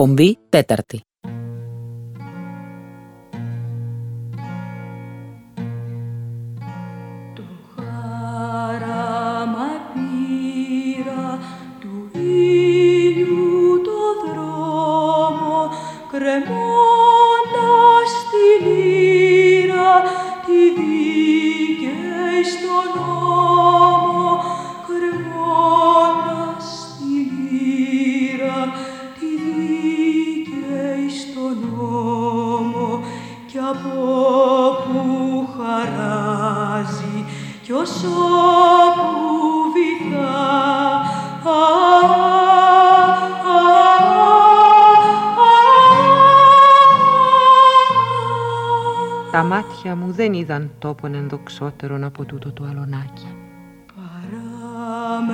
Εκπομπή τέταρτη. δεν είδαν τόπον ενδοξότερον από τούτο το αλωνάκι. Παράμερα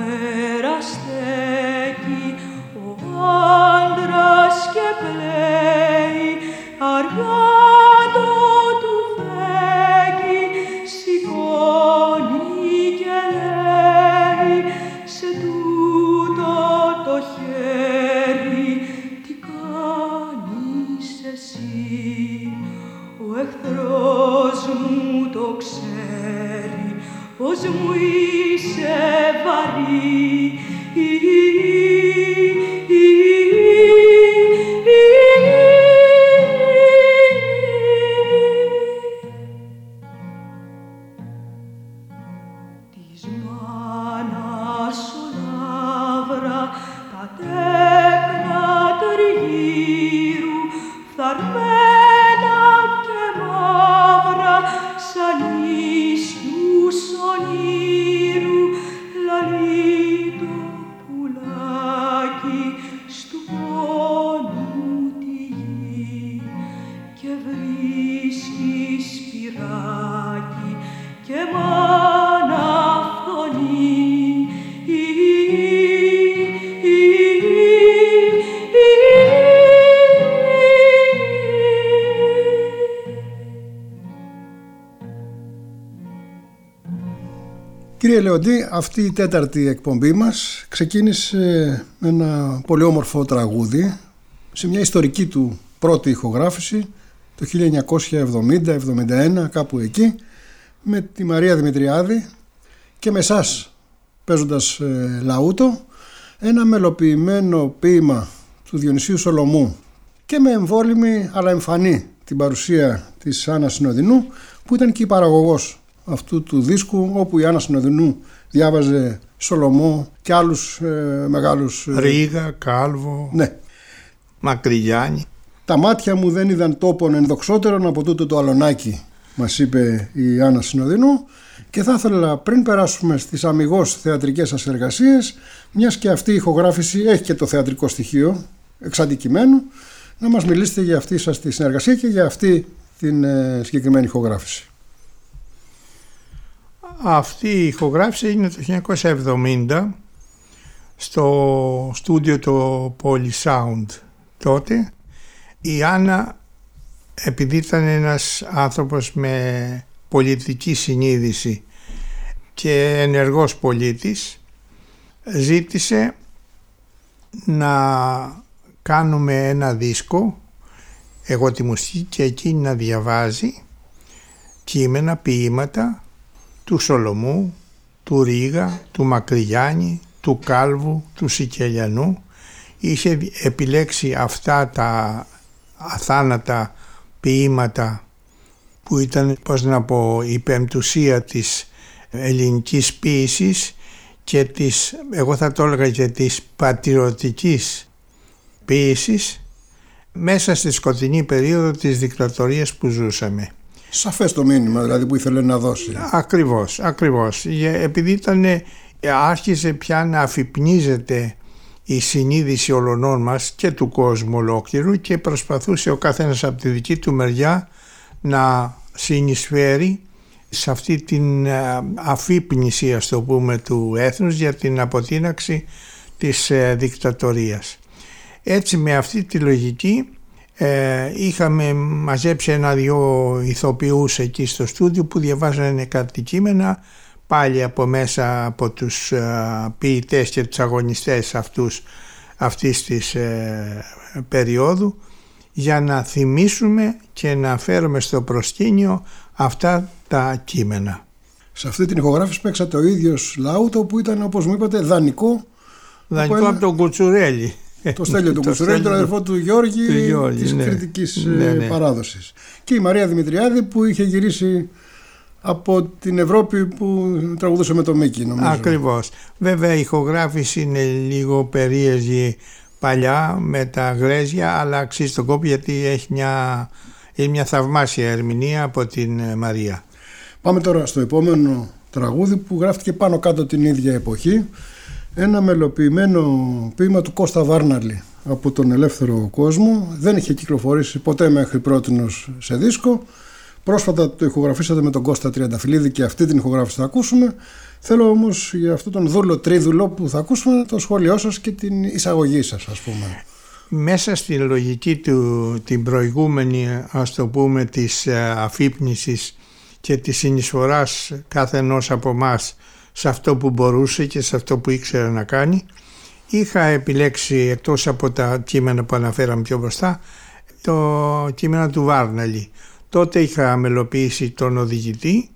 thought, well, Λεοντή, αυτή η τέταρτη εκπομπή μας ξεκίνησε με ένα πολύ όμορφο τραγούδι σε μια ιστορική του πρώτη ηχογράφηση το 1970-71 κάπου εκεί με τη Μαρία Δημητριάδη και με εσάς παίζοντας ε, λαούτο ένα μελοποιημένο ποίημα του Διονυσίου Σολομού και με εμβόλυμη αλλά εμφανή την παρουσία της Άννας Συνοδεινού που ήταν και η παραγωγός αυτού του δίσκου όπου η Άννα Συνοδεινού διάβαζε Σολομό και άλλους ε, μεγάλους... Ε, Ρίγα, Κάλβο, ναι. Μακρυγιάννη. Τα μάτια μου δεν είδαν τόπον ενδοξότερον από τούτο το αλωνάκι μας είπε η Άννα Συνοδεινού και θα ήθελα πριν περάσουμε στις αμυγός θεατρικές σας εργασίες μιας και αυτή η ηχογράφηση έχει και το θεατρικό στοιχείο εξ αντικειμένου να μας μιλήσετε για αυτή σας τη συνεργασία και για αυτή την ε, συγκεκριμένη ηχογράφηση. Αυτή η ηχογράφηση έγινε το 1970 στο στούντιο το Poly Sound τότε. Η Άννα επειδή ήταν ένας άνθρωπος με πολιτική συνείδηση και ενεργός πολίτης ζήτησε να κάνουμε ένα δίσκο εγώ τη μουσική και εκείνη να διαβάζει κείμενα, ποίηματα του Σολομού, του Ρίγα, του Μακρυγιάννη, του Κάλβου, του Σικελιανού. Είχε επιλέξει αυτά τα αθάνατα ποίηματα που ήταν, πώς να πω, η πεμπτουσία της ελληνικής ποίησης και της, εγώ θα το έλεγα και της πατριωτικής ποίησης μέσα στη σκοτεινή περίοδο της δικτατορίας που ζούσαμε. Σαφές το μήνυμα δηλαδή που ήθελε να δώσει. Ακριβώς, ακριβώς. Επειδή ήταν, άρχισε πια να αφυπνίζεται η συνείδηση όλων μας και του κόσμου ολόκληρου και προσπαθούσε ο καθένας από τη δική του μεριά να συνεισφέρει σε αυτή την ε, αφύπνιση ας το πούμε του έθνους για την αποτείναξη της ε, δικτατορίας. Έτσι με αυτή τη λογική ε, είχαμε μαζέψει ένα-δυο ηθοποιούς εκεί στο στούντιο που διαβάζανε κάτι κείμενα πάλι από μέσα από τους ε, ποιητές και τους αγωνιστές αυτούς αυτής της ε, περίοδου για να θυμίσουμε και να φέρουμε στο προσκήνιο αυτά τα κείμενα. Σε αυτή την ηχογράφηση παίξατε ο ίδιος Λάουτο που ήταν όπως μου είπατε δανεικό Δανεικό από, τον Κουτσουρέλη. Το Στέλιο του Κουτσουρέλη, τον αδερφό του Γιώργη, του Γιώργη της ναι. κριτικής ναι, ε, ναι. παράδοσης. Και η Μαρία Δημητριάδη που είχε γυρίσει από την Ευρώπη που τραγουδούσε με το Μίκη νομίζω. Ακριβώς. Βέβαια η ηχογράφηση είναι λίγο περίεργη παλιά με τα γρέζια αλλά αξίζει τον κόπο γιατί έχει μια, έχει μια θαυμάσια ερμηνεία από την ε, Μαρία. Πάμε τώρα στο επόμενο τραγούδι που γράφτηκε πάνω κάτω την ίδια εποχή ένα μελοποιημένο ποίημα του Κώστα Βάρναλη από τον ελεύθερο κόσμο δεν είχε κυκλοφορήσει ποτέ μέχρι πρότινος σε δίσκο Πρόσφατα το ηχογραφήσατε με τον Κώστα Τριανταφυλλίδη και αυτή την ηχογράφηση θα ακούσουμε. Θέλω όμως για αυτόν τον δούλο τρίδουλο που θα ακούσουμε το σχόλιο σας και την εισαγωγή σας, ας πούμε. Μέσα στη λογική του την προηγούμενη ας το πούμε της ε, αφύπνισης και της συνεισφοράς κάθε ενός από εμάς σε αυτό που μπορούσε και σε αυτό που ήξερε να κάνει είχα επιλέξει εκτός από τα κείμενα που αναφέραμε πιο μπροστά το κείμενο του Βάρναλη Τότε είχα μελοποιήσει τον οδηγητή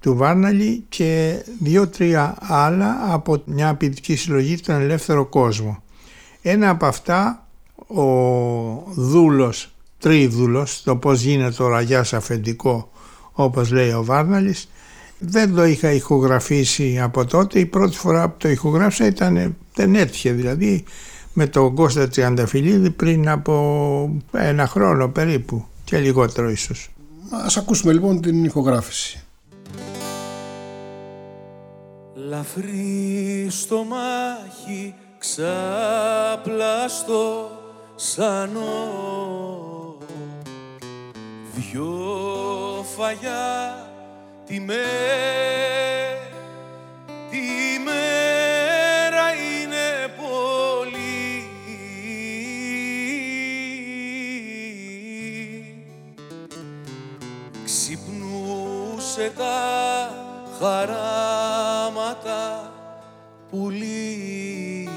του Βάρναλη και δύο-τρία άλλα από μια ποιητική συλλογή τον ελεύθερο κόσμο. Ένα από αυτά ο δούλος, τρίδουλος, το πώς γίνεται ο ραγιάς αφεντικό όπως λέει ο Βάρναλης, δεν το είχα ηχογραφήσει από τότε. Η πρώτη φορά που το ηχογράφησα ήταν, δεν έτυχε δηλαδή, με τον Κώστα Τριανταφυλλίδη πριν από ένα χρόνο περίπου και λιγότερο ίσως. Ας ακούσουμε λοιπόν την ηχογράφηση. Λαφρύ στο μάχη ξαπλαστό σανό Δυο φαγιά τη μέρα τα χαράματα πουλί.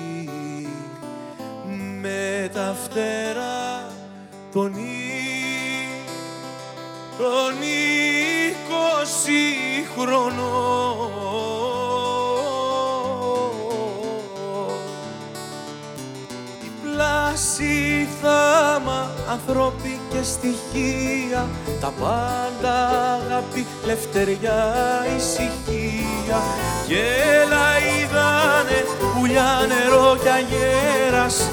Με τα φτερά τον τον είκοσι χρονών η πλάση θάμα ανθρώπι και στοιχεία τα πάντα αγάπη, λευτεριά, ησυχία. Και είδανε πουλιά, νερό κι αγέρας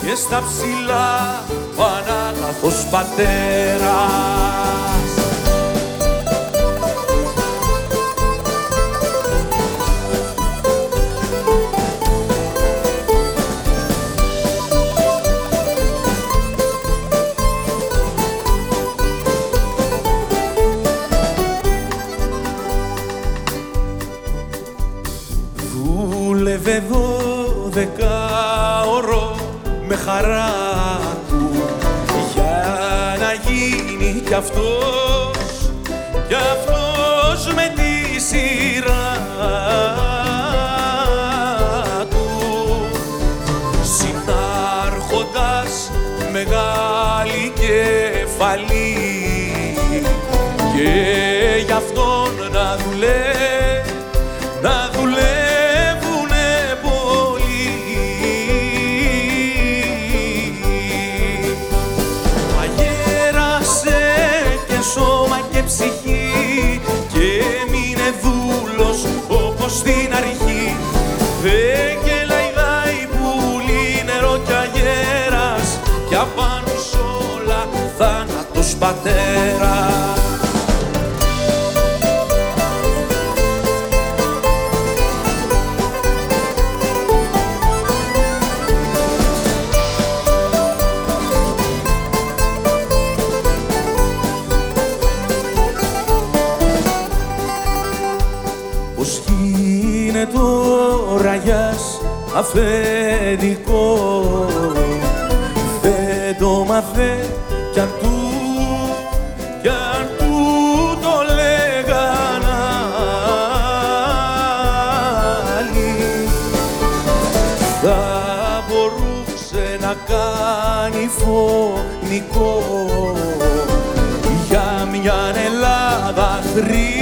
και στα ψηλά ο Ανάγαθος πατέρας χαρά του. Για να γίνει κι αυτός κι αυτός με τη σειρά του. Συνάρχοντας μεγάλη κεφαλή και γι' αυτόν να δουλεύει να δουλεύει αφεντικό δεν το μάθε κι αν του, κι αν του το λέγαν άλλοι θα μπορούσε να κάνει φωνικό για μια Ελλάδα θρή,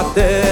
θάνατος πατέρας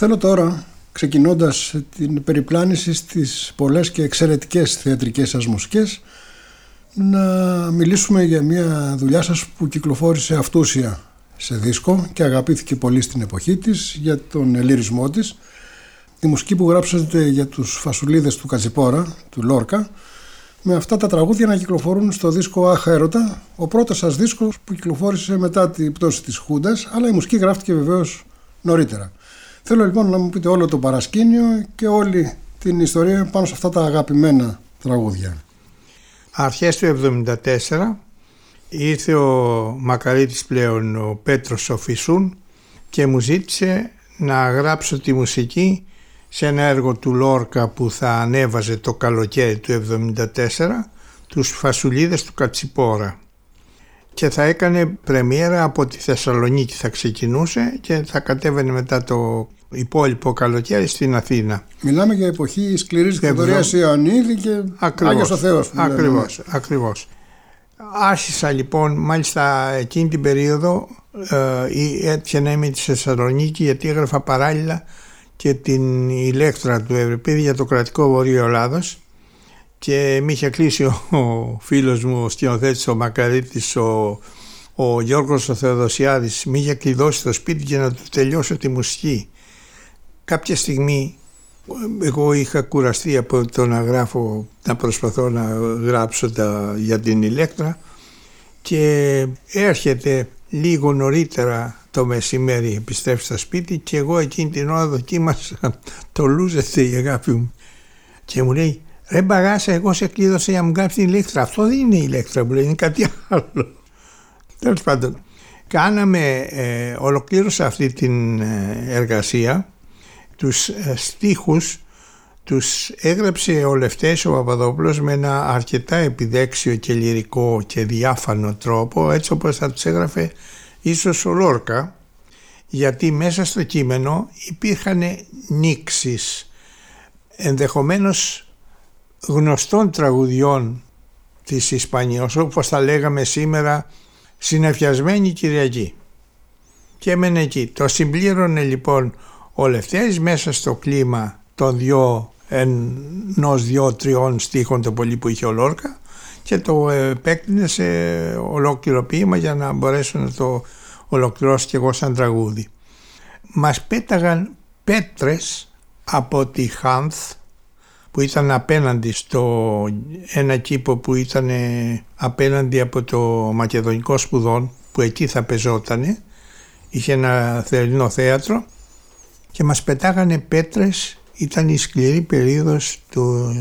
Θέλω τώρα ξεκινώντας την περιπλάνηση στις πολλές και εξαιρετικές θεατρικές σας μουσικές να μιλήσουμε για μια δουλειά σας που κυκλοφόρησε αυτούσια σε δίσκο και αγαπήθηκε πολύ στην εποχή της για τον ελίρισμό της. Τη μουσική που γράψατε για τους φασουλίδες του Κατζιπόρα, του Λόρκα με αυτά τα τραγούδια να κυκλοφορούν στο δίσκο Αχα Έρωτα ο πρώτος σας δίσκος που κυκλοφόρησε μετά την πτώση της Χούντας αλλά η μουσική γράφτηκε βεβαίως νωρίτερα Θέλω λοιπόν να μου πείτε όλο το παρασκήνιο και όλη την ιστορία πάνω σε αυτά τα αγαπημένα τραγούδια. Αρχές του 1974 ήρθε ο μακαρίτης πλέον ο Πέτρος Σοφισούν και μου ζήτησε να γράψω τη μουσική σε ένα έργο του Λόρκα που θα ανέβαζε το καλοκαίρι του 1974 τους φασουλίδες του Κατσιπόρα και θα έκανε πρεμιέρα από τη Θεσσαλονίκη θα ξεκινούσε και θα κατέβαινε μετά το υπόλοιπο καλοκαίρι στην Αθήνα. Μιλάμε για εποχή σκληρής δικτατορίας Ιωαννίδη και ακριβώς, Άγιος ο Θεός. Ακριβώς, ακριβώς. Άρχισα λοιπόν μάλιστα εκείνη την περίοδο ε, έτυχε να είμαι στη Θεσσαλονίκη γιατί έγραφα παράλληλα και την ηλέκτρα του Ευρυπίδη για το κρατικό Βορείο Ελλάδος και με είχε κλείσει ο, ο φίλος μου ο σκηνοθέτης ο Μακαρίτης ο, ο Γιώργος ο Θεοδοσιάδης. Με είχε κλειδώσει το σπίτι για να του τελειώσω τη μουσική. Κάποια στιγμή εγώ είχα κουραστεί από το να γράφω, να προσπαθώ να γράψω τα, για την ηλέκτρα και έρχεται λίγο νωρίτερα το μεσημέρι επιστρέφει στο σπίτι και εγώ εκείνη την ώρα δοκίμασα το λούζεται η αγάπη μου και μου λέει ρε μπαγάσα εγώ σε κλείδωσα για να μου γράψει την ηλέκτρα αυτό δεν είναι η ηλέκτρα μου λέει είναι κάτι άλλο. Τέλος πάντων κάναμε ε, ολοκλήρωσα αυτή την ε, εργασία. Τους ε, στίχους τους έγραψε ο Λευτέρης ο Παπαδόπουλος με ένα αρκετά επιδέξιο και λυρικό και διάφανο τρόπο έτσι όπως θα τους έγραφε ίσως ο Λόρκα γιατί μέσα στο κείμενο υπήρχαν νήξεις. Ενδεχομένως γνωστών τραγουδιών της Ισπανίας όπως θα λέγαμε σήμερα συνεφιασμένη Κυριακή και έμενε εκεί. Το συμπλήρωνε λοιπόν ο Λευτέρης μέσα στο κλίμα των δυο ενός δυο τριών στίχων το πολύ που είχε ο Λόρκα και το επέκτηνε σε ολόκληρο ποίημα για να μπορέσω να το ολοκληρώσω και εγώ σαν τραγούδι. Μας πέταγαν πέτρες από τη Χάνθ που ήταν απέναντι στο ένα κήπο που ήταν απέναντι από το Μακεδονικό Σπουδόν που εκεί θα πεζότανε είχε ένα θερινό θέατρο και μας πετάγανε πέτρες ήταν η σκληρή περίοδος του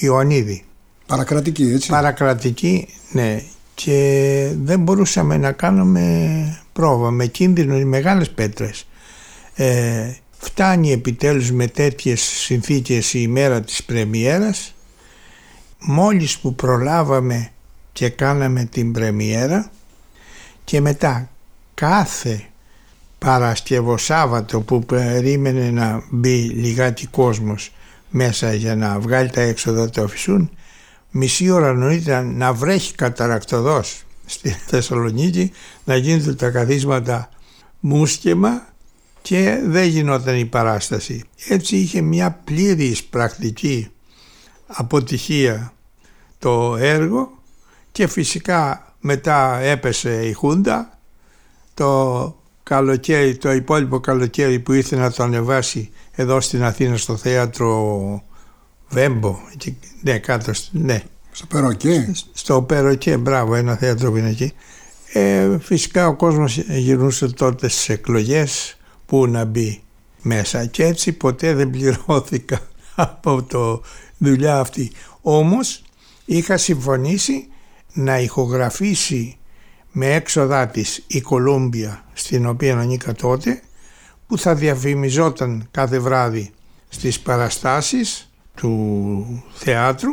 Ιωαννίδη. Παρακρατική έτσι. Παρακρατική ναι. Και δεν μπορούσαμε να κάνουμε πρόβα. Με κίνδυνο οι μεγάλες πέτρες. Ε, φτάνει επιτέλους με τέτοιες συνθήκες η ημέρα της πρεμιέρας. Μόλις που προλάβαμε και κάναμε την πρεμιέρα και μετά κάθε Παρασκευό Σάββατο που περίμενε να μπει λιγάκι κόσμος μέσα για να βγάλει τα έξοδα του αφησούν μισή ώρα νωρίτερα να βρέχει καταρακτοδός στη Θεσσαλονίκη να γίνονται τα καθίσματα μουσκεμα και δεν γινόταν η παράσταση. Έτσι είχε μια πλήρης πρακτική αποτυχία το έργο και φυσικά μετά έπεσε η Χούντα το καλοκαίρι, το υπόλοιπο καλοκαίρι που ήρθε να το ανεβάσει εδώ στην Αθήνα στο θέατρο Βέμπο, ναι κάτω, ναι. Στο Περοκέ. Στο Περοκέ, μπράβο, ένα θέατρο που είναι εκεί. Ε, φυσικά ο κόσμος γυρνούσε τότε στις εκλογές που να μπει μέσα και έτσι ποτέ δεν πληρώθηκα από το δουλειά αυτή. Όμως είχα συμφωνήσει να ηχογραφήσει με έξοδά της η Κολούμπια στην οποία ανήκα τότε που θα διαφημιζόταν κάθε βράδυ στις παραστάσεις του θεάτρου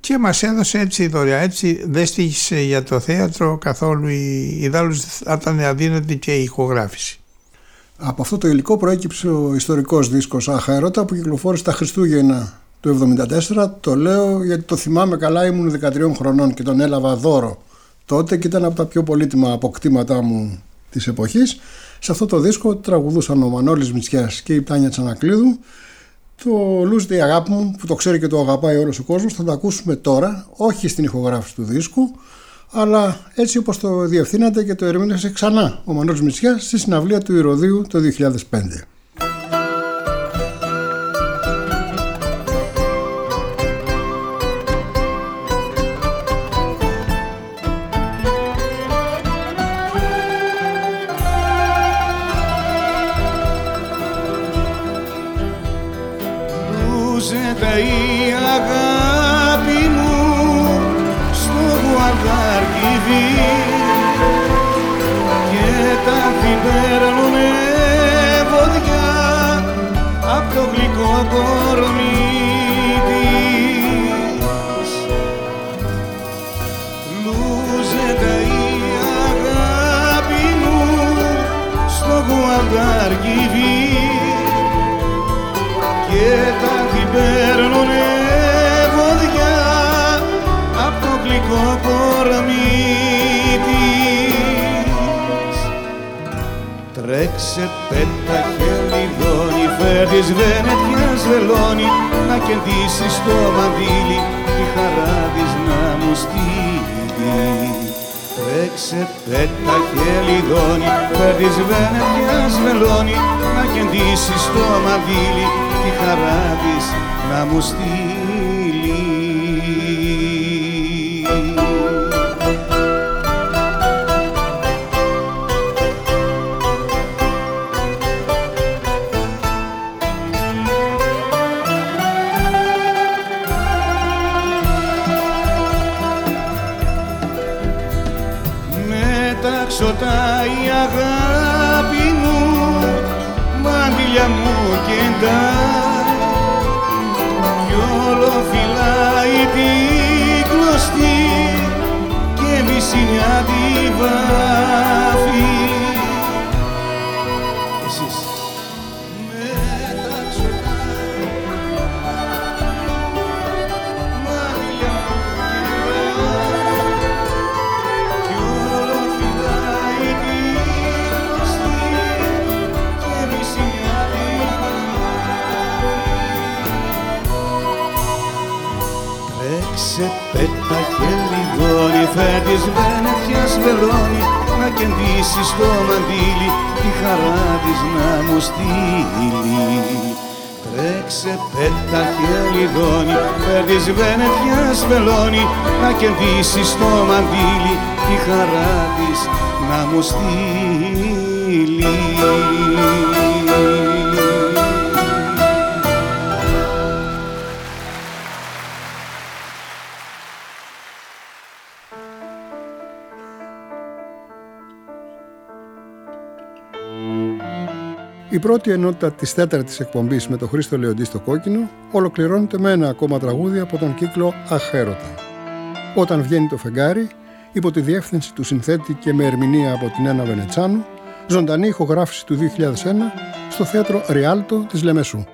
και μας έδωσε έτσι δωρεά. Έτσι δεν στήχησε για το θέατρο καθόλου η ιδάλλως θα ήταν αδύνατη και η ηχογράφηση. Από αυτό το υλικό προέκυψε ο ιστορικός δίσκος Αχαερώτα που κυκλοφόρησε τα Χριστούγεννα του 1974. Το λέω γιατί το θυμάμαι καλά, ήμουν 13 χρονών και τον έλαβα δώρο τότε και ήταν από τα πιο πολύτιμα αποκτήματά μου της εποχής. Σε αυτό το δίσκο τραγουδούσαν ο Μανώλης Μητσιάς και η Τάνια Τσανακλείδου. Το Λούζ η αγάπη μου που το ξέρει και το αγαπάει όλος ο κόσμος θα το ακούσουμε τώρα, όχι στην ηχογράφηση του δίσκου, αλλά έτσι όπως το διευθύνατε και το ερμήνευσε ξανά ο Μανώλης Μητσιάς στη συναυλία του Ηρωδίου το 2005. Σε πέτα χελιδόνι Φέρεις βενετιάς βελόνι Να κεντήσεις το μαντήλι Τη χαρά της να μου στείλει. Τρέξε πέτα χελιδόνι Φέρεις βενετιάς βελόνι Να κεντήσεις το μαντήλι Τη χαρά της να μου στείλει ρωτάει αγάπη μου μάντιλια μου κεντά κι όλο φυλάει τη κλωστή και μισή μια διβά χελιδόνι Φέρ της Βενετιάς βελόνι να κεντήσεις στο μαντίλι τη χαρά της να μου στείλει. Τρέξε πέτα χελιδόνι Φέρ της Βενετιάς βελόνι να κεντήσεις στο μαντίλι τη χαρά της να μου στείλει Η πρώτη ενότητα της τέταρτης εκπομπής με τον Χρήστο Λεοντή στο κόκκινο ολοκληρώνεται με ένα ακόμα τραγούδι από τον κύκλο Αχέρωτα. Όταν βγαίνει το φεγγάρι, υπό τη διεύθυνση του συνθέτη και με ερμηνεία από την Ένα Βενετσάνου, ζωντανή ηχογράφηση του 2001 στο θέατρο Ριάλτο της Λεμεσού.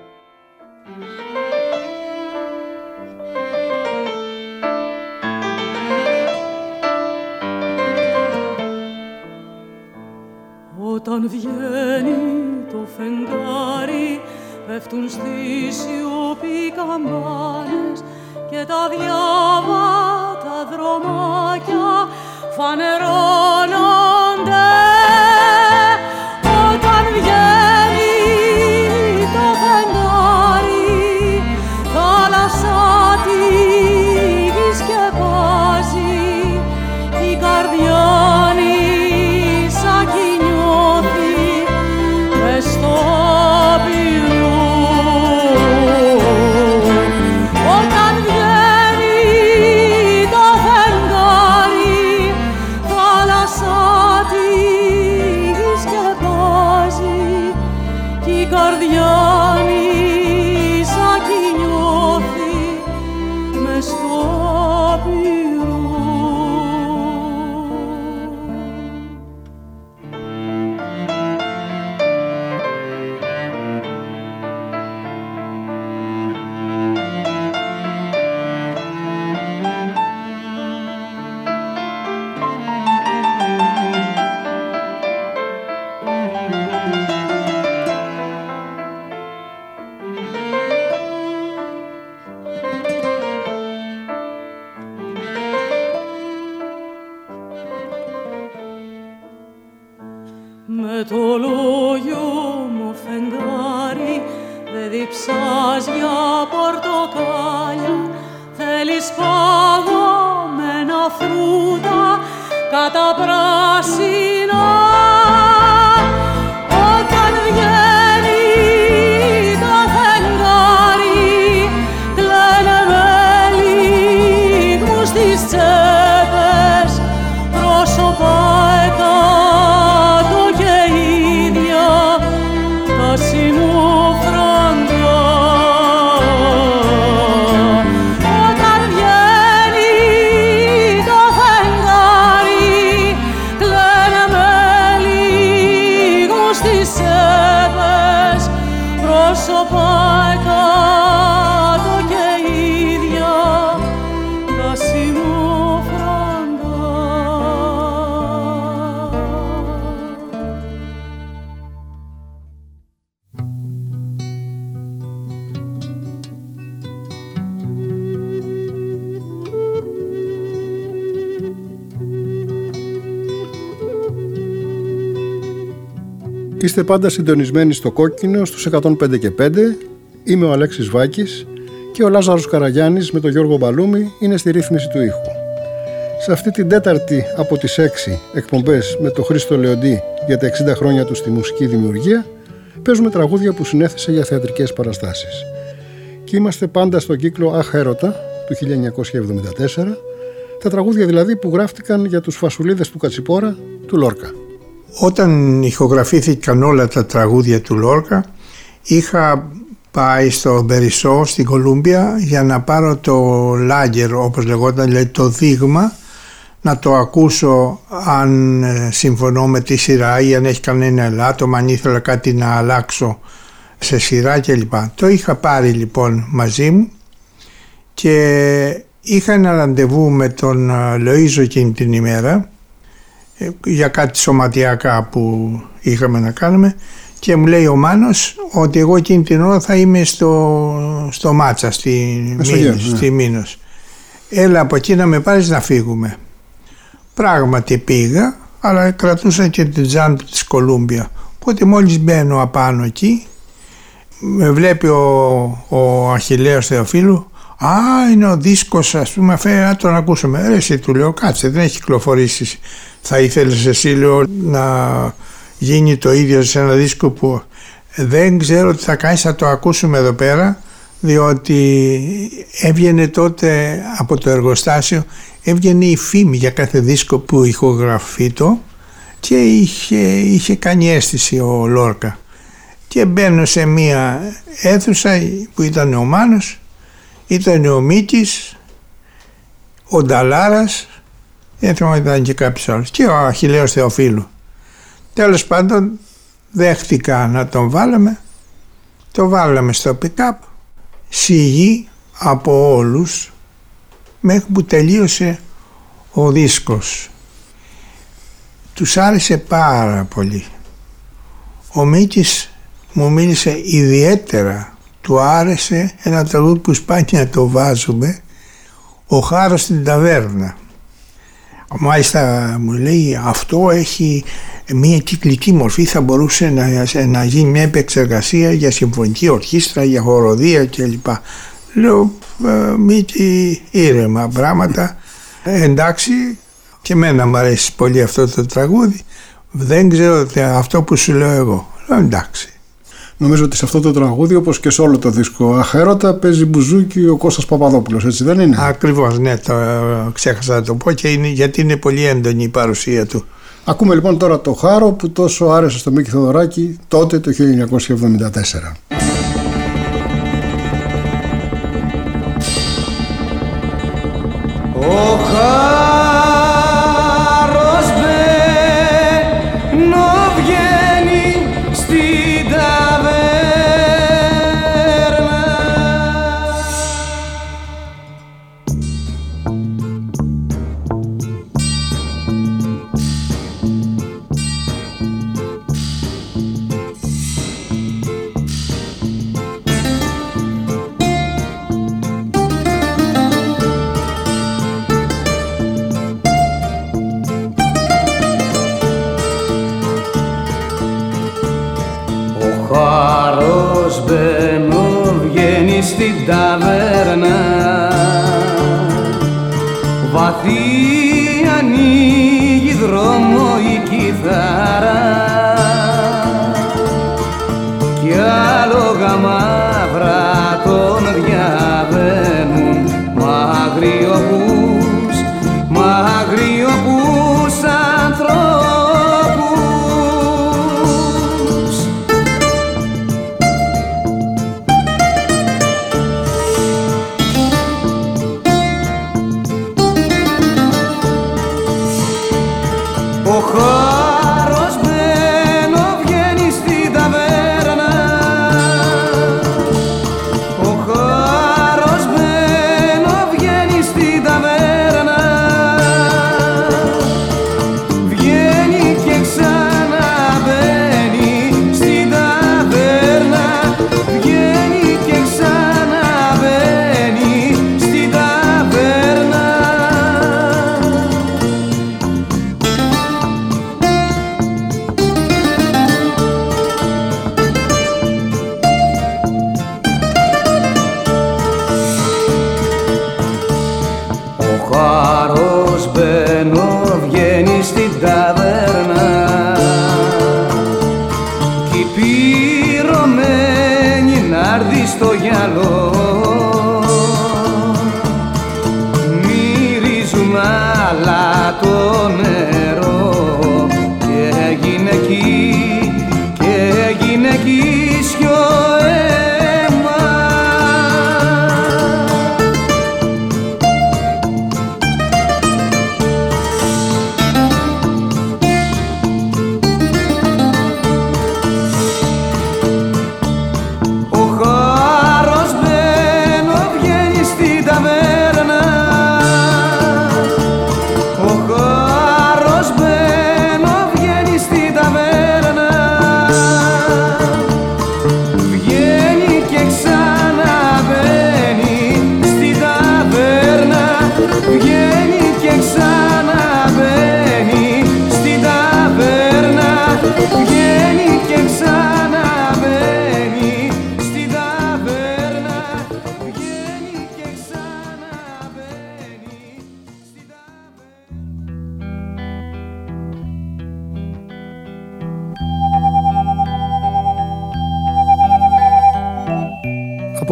Με το λόγιο μου φεγγάρι δεν διψάς για πορτοκάλια. Θέλεις παγωμένα φρούτα κατά πράσινα Είστε πάντα συντονισμένοι στο κόκκινο στους 105 και 5. Είμαι ο Αλέξης Βάκης και ο Λάζαρος Καραγιάννης με τον Γιώργο Μπαλούμη είναι στη ρύθμιση του ήχου. Σε αυτή την τέταρτη από τις 6 εκπομπές με τον Χρήστο Λεοντή για τα 60 χρόνια του στη μουσική δημιουργία παίζουμε τραγούδια που συνέθεσε για θεατρικές παραστάσεις. Και είμαστε πάντα στον κύκλο Αχ Έρωτα του 1974, τα τραγούδια δηλαδή που γράφτηκαν για τους φασουλίδες του Κατσιπόρα του Λόρκα. Όταν ηχογραφήθηκαν όλα τα τραγούδια του Λόρκα είχα πάει στο Μπερισό στην Κολούμπια για να πάρω το λάγκερ όπως λεγόταν δηλαδή το δείγμα να το ακούσω αν ε, συμφωνώ με τη σειρά ή αν έχει κανένα ελάττωμα, αν ήθελα κάτι να αλλάξω σε σειρά κλπ. Το είχα πάρει λοιπόν μαζί μου και είχα ένα ραντεβού με τον ε, Λοΐζο εκείνη την ημέρα ε, για κάτι σωματιακά που είχαμε να κάνουμε και μου λέει ο Μάνος ότι εγώ εκείνη την ώρα θα είμαι στο, στο Μάτσα, στη, Μεσογείο, Μήνος, ναι. στη Μήνος. έλα από εκεί να με πάρεις να φύγουμε. Πράγματι πήγα, αλλά κρατούσα και την τζάμπ της Κολούμπια. Οπότε μόλις μπαίνω απάνω εκεί, με βλέπει ο, ο Αχιλέος Θεοφίλου, Α, είναι ο δίσκος, ας πούμε, φέρε να τον ακούσουμε. Ρε, εσύ του λέω, κάτσε, δεν έχει κυκλοφορήσει. Θα ήθελες εσύ, λέω, να γίνει το ίδιο σε ένα δίσκο που δεν ξέρω τι θα κάνεις, θα το ακούσουμε εδώ πέρα, διότι έβγαινε τότε από το εργοστάσιο, έβγαινε η φήμη για κάθε δίσκο που ηχογραφεί το και είχε, είχε κάνει αίσθηση ο Λόρκα. Και μπαίνω σε μία αίθουσα που ήταν ο Μάνος, ήταν ο Μίκης, ο Νταλάρας, δεν θυμάμαι ήταν και κάποιος άλλος, και ο Αχιλέος Θεοφίλου. Τέλος πάντων δέχτηκα να τον βάλαμε, το βάλαμε στο pick-up, σιγή από όλους μέχρι που τελείωσε ο δίσκος. Τους άρεσε πάρα πολύ. Ο Μίκης μου μίλησε ιδιαίτερα, του άρεσε ένα τραγούδι που σπάνια το βάζουμε, ο Χάρος στην ταβέρνα. Μάλιστα μου λέει αυτό έχει μια κυκλική μορφή θα μπορούσε να, να γίνει μια επεξεργασία για συμφωνική ορχήστρα, για χοροδία κλπ. Λέω «Ε, μη ήρεμα πράγματα. Ε, εντάξει και εμένα μου αρέσει πολύ αυτό το τραγούδι. Δεν ξέρω αυτό που σου λέω εγώ. Λέω εντάξει. Νομίζω ότι σε αυτό το τραγούδι, όπως και σε όλο το δίσκο Αχέρωτα, παίζει μπουζούκι ο Κώστας Παπαδόπουλος, έτσι δεν είναι; Ακριβώς, ναι, το ξέχασα να το πω και είναι, γιατί είναι πολύ έντονη η παρουσία του. Ακούμε λοιπόν τώρα το χάρο που τόσο άρεσε στο Μίκη Θοδωράκη τότε το 1974. Στο γυαλό Μυρίζουν άλλα το νερό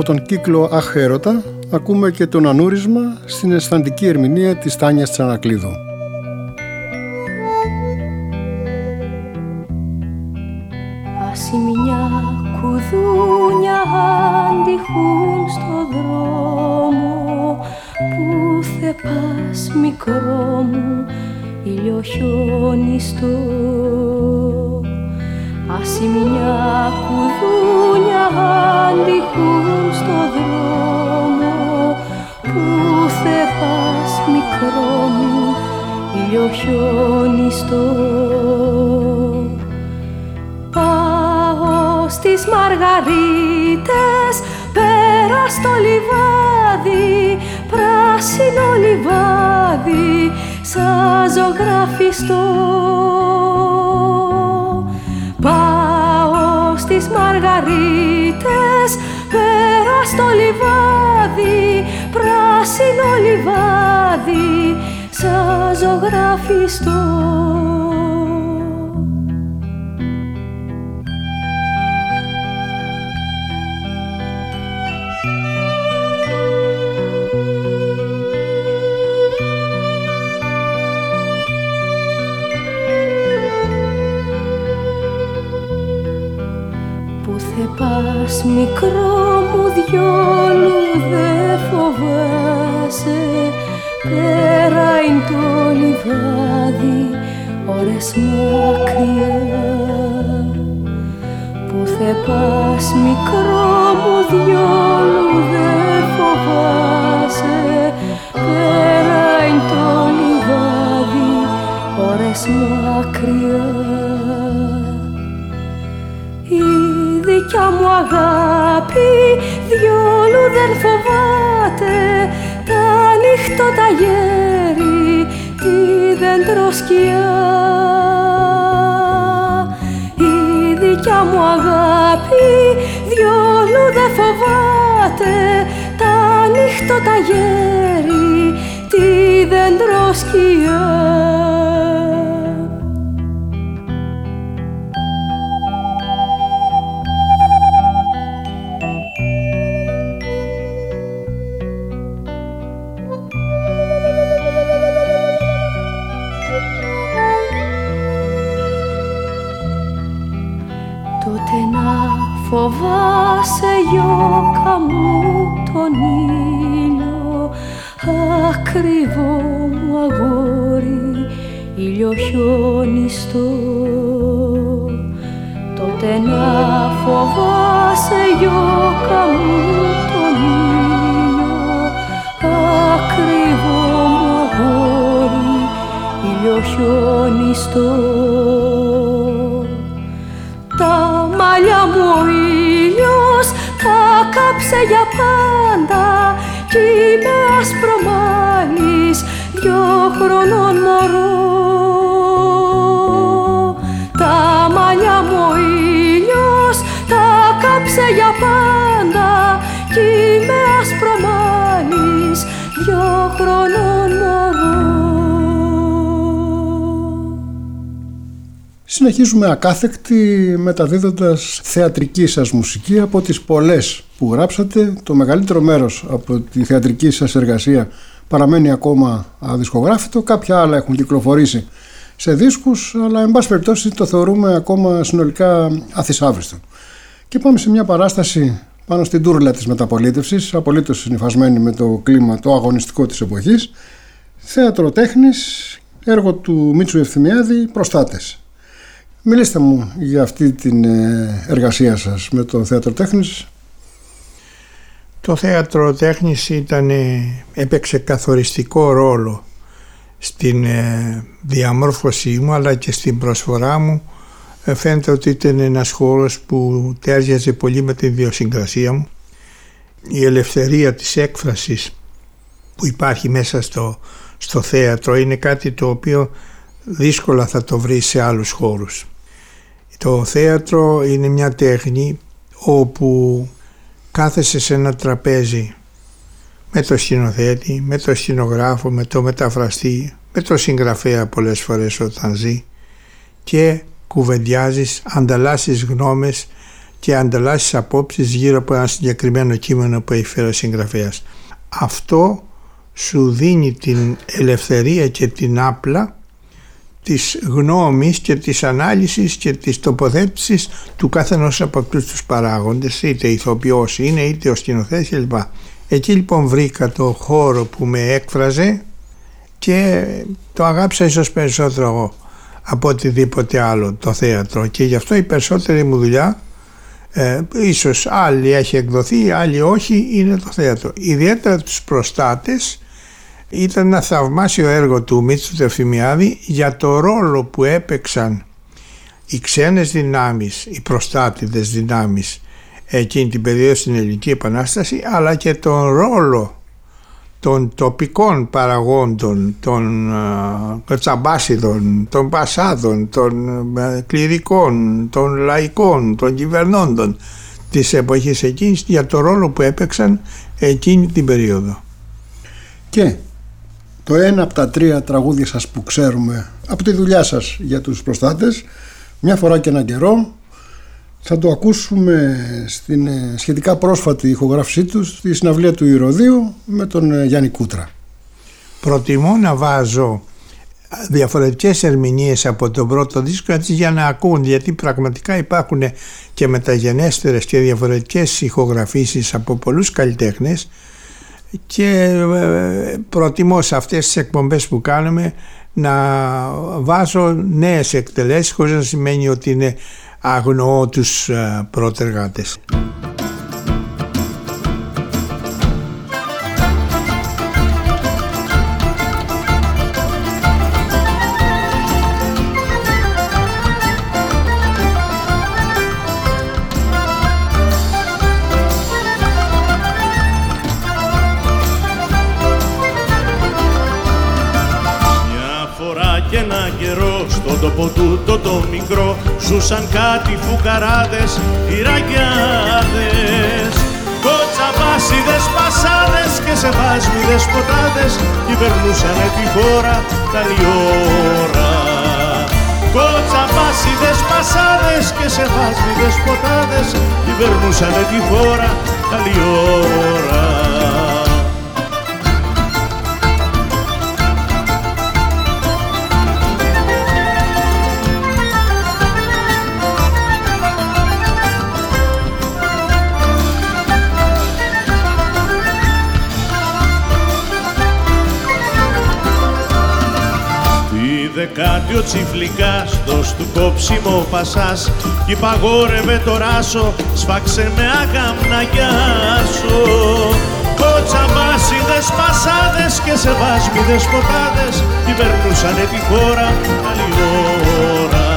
Από τον κύκλο Αχ Έρωτα ακούμε και τον ανούρισμα στην αισθαντική ερμηνεία της Τάνιας Τσανακλείδου. Ασημινιά κουδούνια αντιχούν στο δρόμο που θε πας μικρό μου ηλιοχιόνιστο Ασημινιά κουδούνια αντιχούν στο δρόμο που θε πας μικρό μου ηλιοχιόνιστο. Πάω στις μαργαρίτες πέρα στο λιβάδι πράσινο λιβάδι σαν ζωγραφιστό. Πάω στις μαργαρίτες πέρα στο λιβάδι πράσινο λιβάδι σαν ζωγραφιστό Πού θε πας μικρό μου διόλου δε φοβάσαι. Πέρα είναι το λιβάδι ώρες μακριά. Πού θε πας μικρό μου διόλου δε φοβάσαι. Πέρα είναι το λιβάδι ώρες μακριά. Η δικιά μου αγάπη διόλου δεν φοβάται. Τα νύχτο τα γέρι τη δεντροσκιά. Η δικιά μου αγάπη διόλου δεν φοβάται. Τα νύχτο τα γέρι τη δεντροσκιά φοβάσαι γιώκα μου τον ήλιο. Ακριβό μου αγόρι ηλιοχιόνιστο Τότε να φοβάσαι γιώκα μου τον ήλιο. Ακριβό μου αγόρι ηλιοχιόνιστο τα μαλλιά μου ο ήλιος τα κάψε για πάντα κι είμαι ασπρομάλης δυο χρονών μωρό. Τα μαλλιά μου ο ήλιος τα κάψε για πάντα Συνεχίζουμε ακάθεκτη μεταδίδοντας θεατρική σας μουσική από τις πολλές που γράψατε. Το μεγαλύτερο μέρος από τη θεατρική σας εργασία παραμένει ακόμα αδισκογράφητο. Κάποια άλλα έχουν κυκλοφορήσει σε δίσκους, αλλά εν πάση περιπτώσει το θεωρούμε ακόμα συνολικά αθυσάβριστο. Και πάμε σε μια παράσταση πάνω στην τούρλα της μεταπολίτευσης, απολύτως συνειφασμένη με το κλίμα το αγωνιστικό της εποχής. Θέατρο τέχνης, έργο του Μίτσου Ευθυμιάδη, «Προστάτες». Μιλήστε μου για αυτή την ε, εργασία σας με το θέατρο τέχνης. Το θέατρο τέχνης ήταν, έπαιξε καθοριστικό ρόλο στην ε, διαμόρφωσή μου αλλά και στην προσφορά μου. Ε, φαίνεται ότι ήταν ένας χώρος που τέριαζε πολύ με την ιδιοσυγκρασία μου. Η ελευθερία της έκφρασης που υπάρχει μέσα στο, στο θέατρο είναι κάτι το οποίο δύσκολα θα το βρεις σε άλλους χώρους. Το θέατρο είναι μια τέχνη όπου κάθεσαι σε ένα τραπέζι με το σκηνοθέτη, με το σκηνογράφο, με το μεταφραστή, με το συγγραφέα πολλές φορές όταν ζει και κουβεντιάζεις, ανταλλάσσεις γνώμες και ανταλλάσσεις απόψεις γύρω από ένα συγκεκριμένο κείμενο που έχει φέρει ο συγγραφέας. Αυτό σου δίνει την ελευθερία και την άπλα της γνώμης και της ανάλυσης και της τοποθέτησης του καθενός από αυτούς τους παράγοντες είτε ηθοποιός είναι είτε ο σκηνοθέτης κλπ. Εκεί λοιπόν βρήκα το χώρο που με έκφραζε και το αγάπησα ίσως περισσότερο εγώ από οτιδήποτε άλλο το θέατρο και γι' αυτό η περισσότερη μου δουλειά ε, ίσως άλλη έχει εκδοθεί άλλη όχι είναι το θέατρο ιδιαίτερα τους προστάτες ήταν ένα θαυμάσιο έργο του Μίτσου Τεφημιάδη για το ρόλο που έπαιξαν οι ξένες δυνάμεις, οι προστάτηδες δυνάμεις εκείνη την περίοδο στην Ελληνική Επανάσταση αλλά και τον ρόλο των τοπικών παραγόντων, των uh, τσαμπάσιδων, των πασάδων, των uh, κληρικών, των λαϊκών, των κυβερνώντων της εποχής εκείνης για το ρόλο που έπαιξαν εκείνη την περίοδο. Και το ένα από τα τρία τραγούδια σας που ξέρουμε από τη δουλειά σας για τους προστάτες μια φορά και έναν καιρό θα το ακούσουμε στην ε, σχετικά πρόσφατη ηχογράφησή του στη συναυλία του Ηρωδίου με τον ε, Γιάννη Κούτρα. Προτιμώ να βάζω διαφορετικές ερμηνείες από τον πρώτο δίσκο έτσι για να ακούν γιατί πραγματικά υπάρχουν και μεταγενέστερες και διαφορετικές ηχογραφήσεις από πολλούς καλλιτέχνες και ε, προτιμώ σε αυτές τις εκπομπές που κάνουμε να βάζω νέες εκτελέσεις χωρίς να σημαίνει ότι είναι αγνοώ τους ε, προτεργάτες. τόπο τούτο το μικρό ζούσαν κάτι φουκαράδες, ραγιάδες Κοτσαβάσιδες, πασάδες και σε βάσμιδες ποτάδες κυβερνούσανε τη χώρα καλή ώρα Κοτσαβάσιδες, πασάδες και σε βάσμιδες ποτάδες κυβερνούσανε τη χώρα καλή ώρα κάτι ο τσιφλικάς, δώσ' του κόψιμο πασάς κι παγόρευε το ράσο, σφάξε με αγαμναγιά σου. Κοτσαμπάσιδες, πασάδες και σε βάσμιδες ποτάδες κυβερνούσανε τη χώρα καλή ώρα.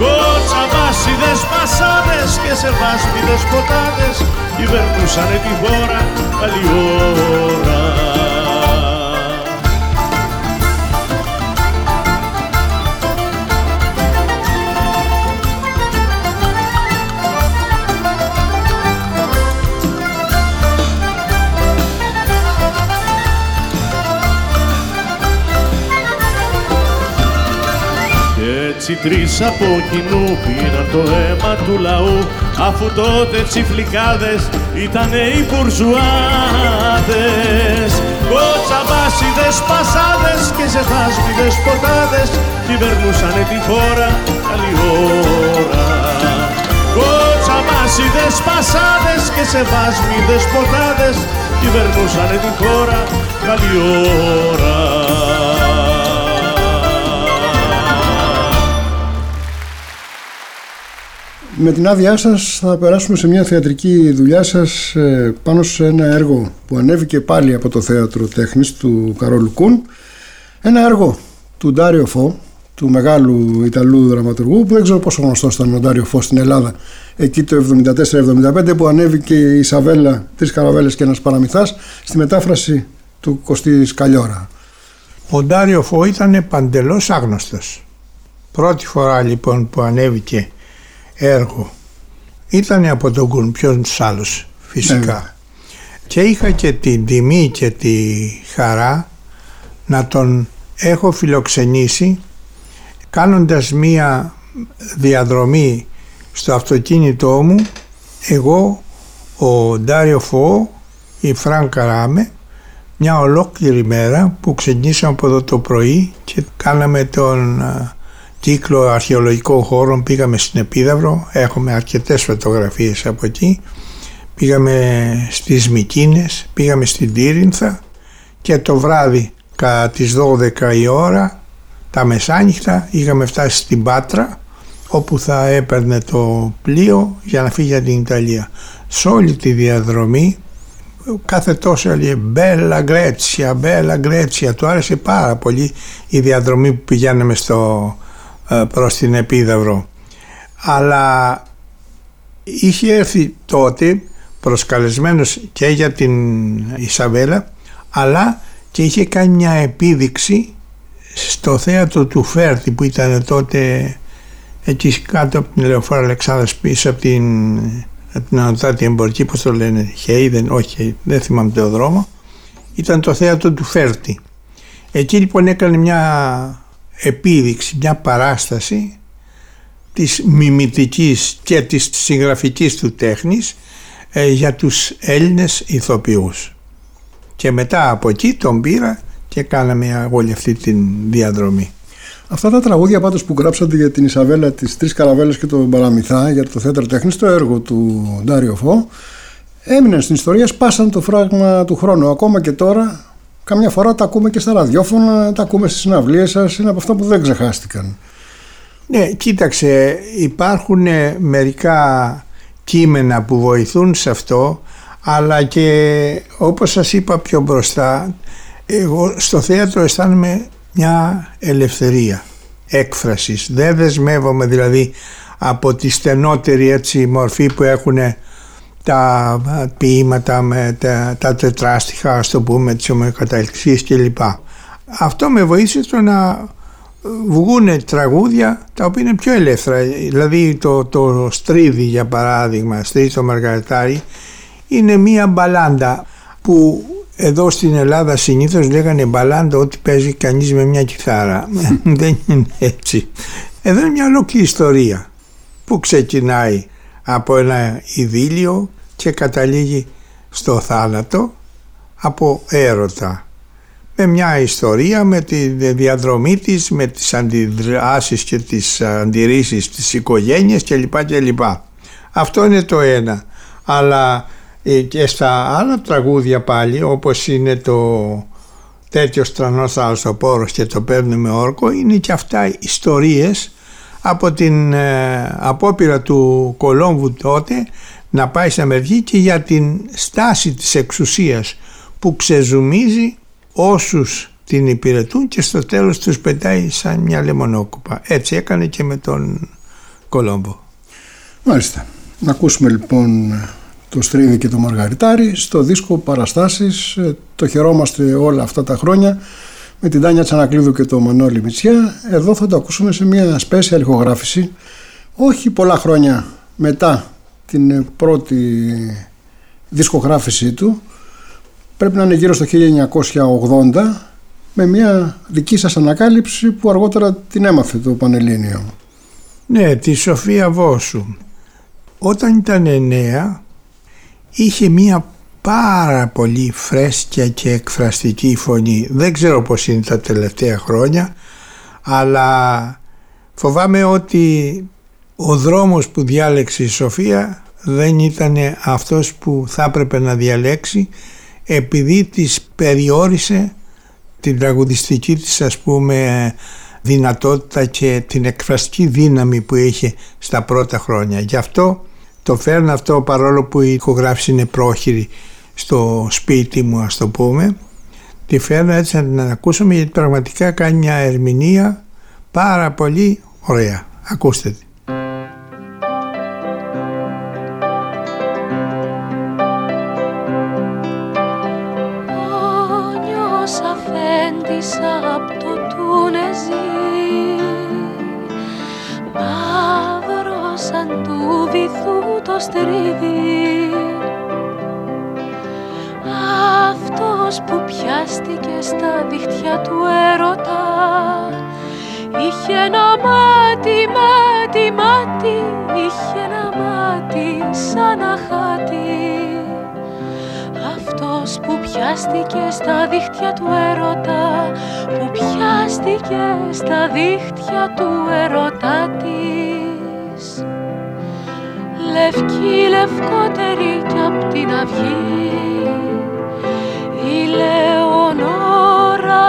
Κοτσαμπάσιδες, πασάδες και σε βάσμιδες ποτάδες κυβερνούσανε τη χώρα καλή ώρα. Έτσι τρεις από κοινού πήραν το αίμα του λαού αφού τότε τσιφλικάδες ήτανε οι μπουρζουάδες. Κοτσαμπάσιδες, πασάδες και σε φάσμιδες ποτάδες κυβερνούσανε τη χώρα καλή ώρα. Κοτσαμπάσιδες, πασάδες και σε φάσμιδες ποτάδες κυβερνούσανε τη χώρα καλή ώρα Με την άδειά σας θα περάσουμε σε μια θεατρική δουλειά σας ε, πάνω σε ένα έργο που ανέβηκε πάλι από το Θέατρο Τέχνης του Καρόλου Κούν. Ένα έργο του Ντάριο Φω, του μεγάλου Ιταλού δραματουργού που δεν ξέρω πόσο γνωστός ήταν ο Ντάριο Φω στην Ελλάδα εκεί το 74-75 που ανέβηκε η Σαβέλα, τρεις καραβέλες και ένας παραμυθάς στη μετάφραση του Κωστή Καλλιόρα. Ο Ντάριο Φω ήταν παντελώς άγνωστος. Πρώτη φορά λοιπόν που ανέβηκε έργο. Ήταν από τον Κουν, ποιος άλλος φυσικά. Ναι. Και είχα και την τιμή και τη χαρά να τον έχω φιλοξενήσει κάνοντας μία διαδρομή στο αυτοκίνητό μου εγώ, ο Ντάριο Φω, η Φραν Καράμε μια ολόκληρη μέρα που ξεκινήσαμε από εδώ το πρωί και κάναμε τον κύκλο αρχαιολογικών χώρων, πήγαμε στην Επίδαυρο, έχουμε αρκετές φωτογραφίες από εκεί, πήγαμε στις Μικίνες, πήγαμε στην Τύρινθα και το βράδυ κατά τις 12 η ώρα, τα μεσάνυχτα, είχαμε φτάσει στην Πάτρα όπου θα έπαιρνε το πλοίο για να φύγει για την Ιταλία. Σε όλη τη διαδρομή κάθε τόσο έλεγε Μπέλα Γκρέτσια, Μπέλα Γκρέτσια. Του άρεσε πάρα πολύ η διαδρομή που πηγαίναμε στο, ε, προς την Επίδαυρο. Αλλά είχε έρθει τότε προσκαλεσμένος και για την Ισαβέλα αλλά και είχε κάνει μια επίδειξη στο θέατρο του Φέρτη που ήταν τότε εκεί κάτω από την Λεωφόρα Αλεξάνδρας πίσω από την, από την Ανωτάτη Εμπορική, πώς το λένε, Χέιδεν, όχι, δεν θυμάμαι το δρόμο, ήταν το θέατρο του Φέρτη. Εκεί λοιπόν έκανε μια επίδειξη, μια παράσταση της μιμητικής και της συγγραφικής του τέχνης ε, για τους Έλληνες ηθοποιούς. Και μετά από εκεί τον πήρα και κάναμε όλη αυτή τη διαδρομή. Αυτά τα τραγούδια πάντως που γράψατε για την Ισαβέλα, τις τρεις καραβέλες και τον Παραμυθά για το θέατρο τέχνης, το έργο του Ντάριο Φω, έμειναν στην ιστορία, σπάσαν το φράγμα του χρόνου. Ακόμα και τώρα, καμιά φορά τα ακούμε και στα ραδιόφωνα, τα ακούμε στις συναυλίες σας, είναι από αυτά που δεν ξεχάστηκαν. Ναι, κοίταξε, υπάρχουν ε, μερικά κείμενα που βοηθούν σε αυτό, αλλά και όπως σας είπα πιο μπροστά, εγώ στο θέατρο αισθάνομαι μια ελευθερία έκφρασης. Δεν δεσμεύομαι δηλαδή από τη στενότερη έτσι μορφή που έχουν τα ποίηματα με τα, τα τετράστιχα, ας το πούμε, τις ομοιοκαταληξίες κλπ. Αυτό με βοήθησε στο να βγουν τραγούδια τα οποία είναι πιο ελεύθερα. Δηλαδή το, το Στρίδι για παράδειγμα, Στρίδι το Μαργαρετάρι, είναι μία μπαλάντα που εδώ στην Ελλάδα συνήθως λέγανε μπαλάντα ότι παίζει κανείς με μια κιθάρα. Δεν είναι έτσι. Εδώ είναι μια ολόκληρη ιστορία που ξεκινάει από ένα ειδήλιο και καταλήγει στο θάνατο από έρωτα. Με μια ιστορία, με τη διαδρομή της, με τις αντιδράσεις και τις αντιρρήσεις της οικογένειας κλπ. κλπ. Αυτό είναι το ένα. Αλλά ε, και στα άλλα τραγούδια πάλι όπως είναι το τέτοιος στρανός αλσοπόρος και το παίρνουμε όρκο είναι και αυτά ιστορίες από την ε, απόπειρα του Κολόμβου τότε να πάει σε Αμερική και για την στάση της εξουσίας που ξεζουμίζει όσους την υπηρετούν και στο τέλος τους πετάει σαν μια λεμονόκουπα. Έτσι έκανε και με τον Κολόμβο. Μάλιστα. Να ακούσουμε λοιπόν το Στρίδι και το Μαργαριτάρι στο δίσκο Παραστάσεις ε, το χαιρόμαστε όλα αυτά τα χρόνια με την Τάνια Τσανακλείδου και το Μανώλη Μητσιά εδώ θα το ακούσουμε σε μια special ηχογράφηση όχι πολλά χρόνια μετά την πρώτη δισκογράφησή του πρέπει να είναι γύρω στο 1980 με μια δική σας ανακάλυψη που αργότερα την έμαθε το Πανελλήνιο. Ναι, τη Σοφία Βόσου. Όταν ήταν νέα είχε μία πάρα πολύ φρέσκια και εκφραστική φωνή. Δεν ξέρω πώς είναι τα τελευταία χρόνια, αλλά φοβάμαι ότι ο δρόμος που διάλεξε η Σοφία δεν ήταν αυτός που θα έπρεπε να διαλέξει επειδή της περιόρισε την τραγουδιστική της ας πούμε δυνατότητα και την εκφραστική δύναμη που είχε στα πρώτα χρόνια. Γι' αυτό το φέρνω αυτό παρόλο που η ηχογράφηση είναι πρόχειρη στο σπίτι μου ας το πούμε. Τη φέρνω έτσι να την ακούσουμε γιατί πραγματικά κάνει μια ερμηνεία πάρα πολύ ωραία. Ακούστε τη. Πιάστηκε στα δίχτυα του έρωτα που πιάστηκε στα δίχτυα του έρωτα της λευκή λευκότερη κι απ' την αυγή. Η Λεωνόρα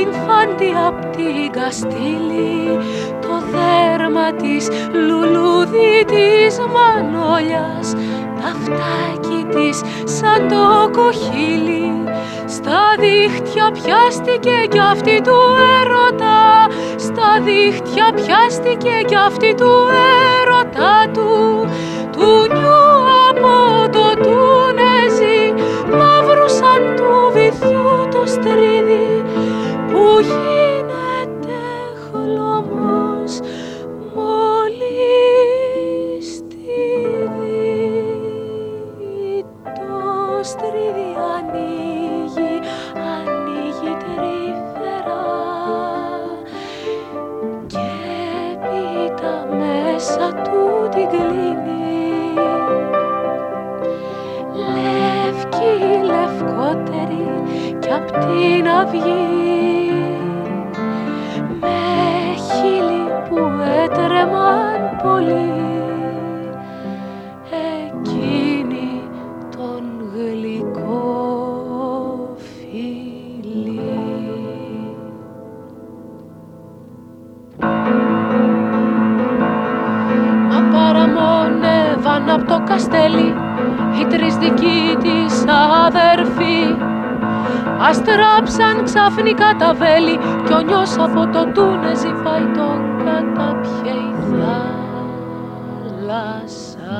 Ινφάντη απ' την Καστήλη. Το δέρμα της λουλούδι της Μανόλιας τα φτάκι της σαν το κοχύλι. Στα δίχτυα πιάστηκε κι αυτή του έρωτα. Στα δίχτυα πιάστηκε κι αυτή του έρωτα του. Του νιού από το τούνεζι Μαύρου σαν του αυγή με χείλη που έτρεμαν πολύ εκείνη τον γλυκό φιλί. Μα παραμόνευαν απ' το καστέλι οι τρεις δικοί Αστράψαν ξαφνικά τα βέλη κι ο νιός από το τούνεζι πάει τον καταπιέ η θάλασσα.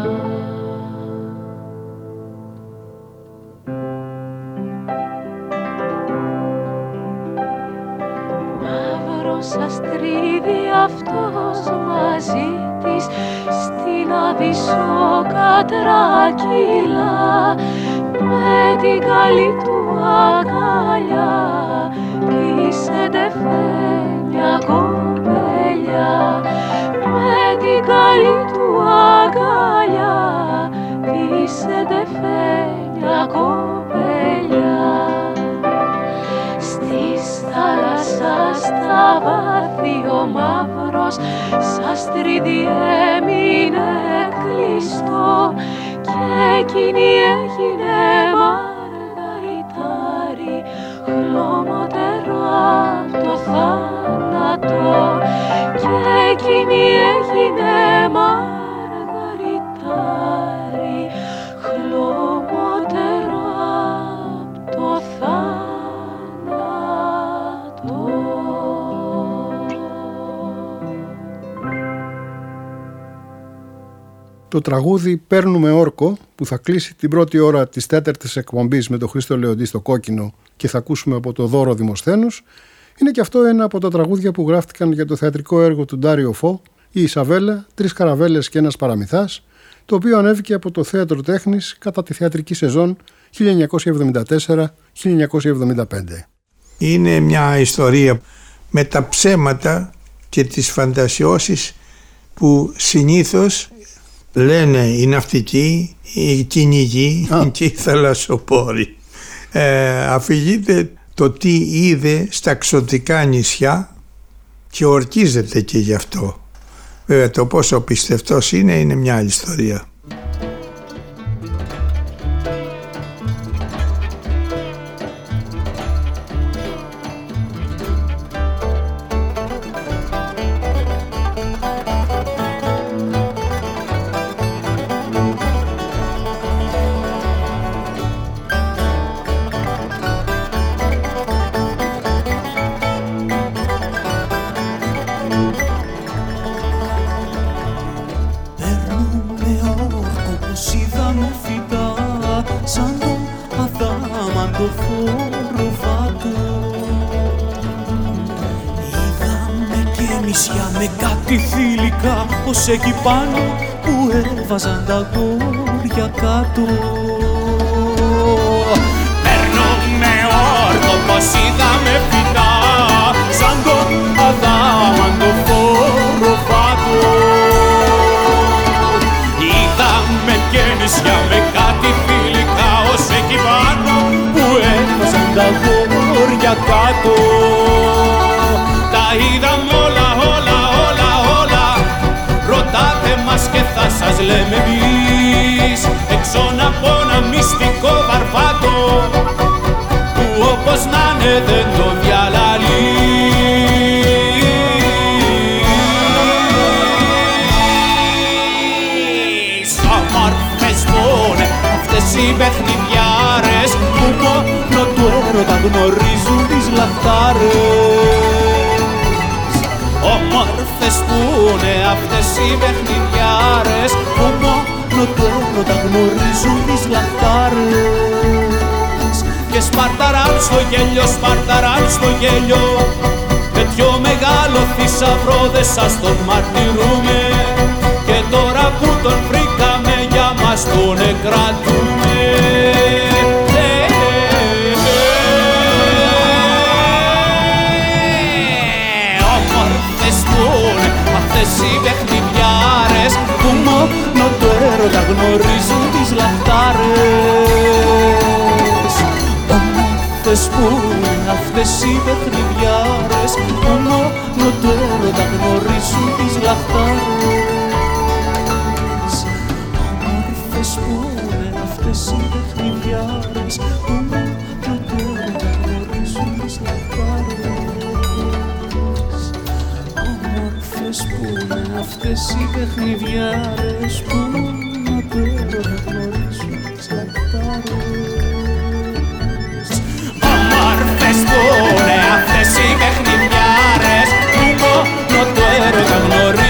Μαύρος αστρίδι αυτός μαζί της στην Αβυσσό κατρακύλα με την καλή του αγκαλιά κλείσεται μια κοπέλια με την καλή του αγκαλιά κλείσεται μια κοπέλια. Στις θάλασσας στα βάθη ο μαύρος σαν στρίδι έμεινε κλειστό και εκείνη έγινε μαργαριτάρι χλωμότερο απ' το θάνατο. Και εκείνη έγινε μαργαριτάρι Το τραγούδι «Παίρνουμε όρκο» που θα κλείσει την πρώτη ώρα της τέταρτης εκπομπής με τον Χρήστο Λεοντή στο κόκκινο και θα ακούσουμε από το δώρο Δημοσθένους είναι και αυτό ένα από τα τραγούδια που γράφτηκαν για το θεατρικό έργο του Ντάριο Φω η Ισαβέλα, τρεις καραβέλες και ένας παραμυθάς το οποίο ανέβηκε από το Θέατρο Τέχνης κατά τη θεατρική σεζόν 1974-1975. Είναι μια ιστορία με τα ψέματα και τις φαντασιώσεις που συνήθως λένε οι ναυτικοί, οι κυνηγοί Α. και οι θαλασσοπόροι. Ε, αφηγείται το τι είδε στα ξωτικά νησιά και ορκίζεται και γι' αυτό. Βέβαια το πόσο πιστευτός είναι είναι μια άλλη ιστορία. Πως εκεί οι παιχνιδιάρες που μόνο του έρωτα γνωρίζουν τις λαχτάρες. Όμορφες που είναι αυτές οι παιχνιδιάρες που μόνο του έρωτα γνωρίζουν τις λαχτάρες. Και σπαρταράν στο γέλιο, σπαρταράν στο γέλιο με πιο μεγάλο θησαυρό δεν σας τον μαρτυρούμε. Και τώρα που τον βρήκαμε για μας τον εκρατούμε οι παιχνιδιάρες που μόνο το έρωτα γνωρίζουν τις λαχτάρες. Όμορφες που είναι αυτές οι παιχνιδιάρες που μόνο το έρωτα γνωρίζουν τις λαχτάρες Εσύ παιχνιδιάρες που να τώρα γνωρίζω τσατάρες Όμορφες που είναι αυτές οι παιχνιδιάρες που μόνο τώρα γνωρίζω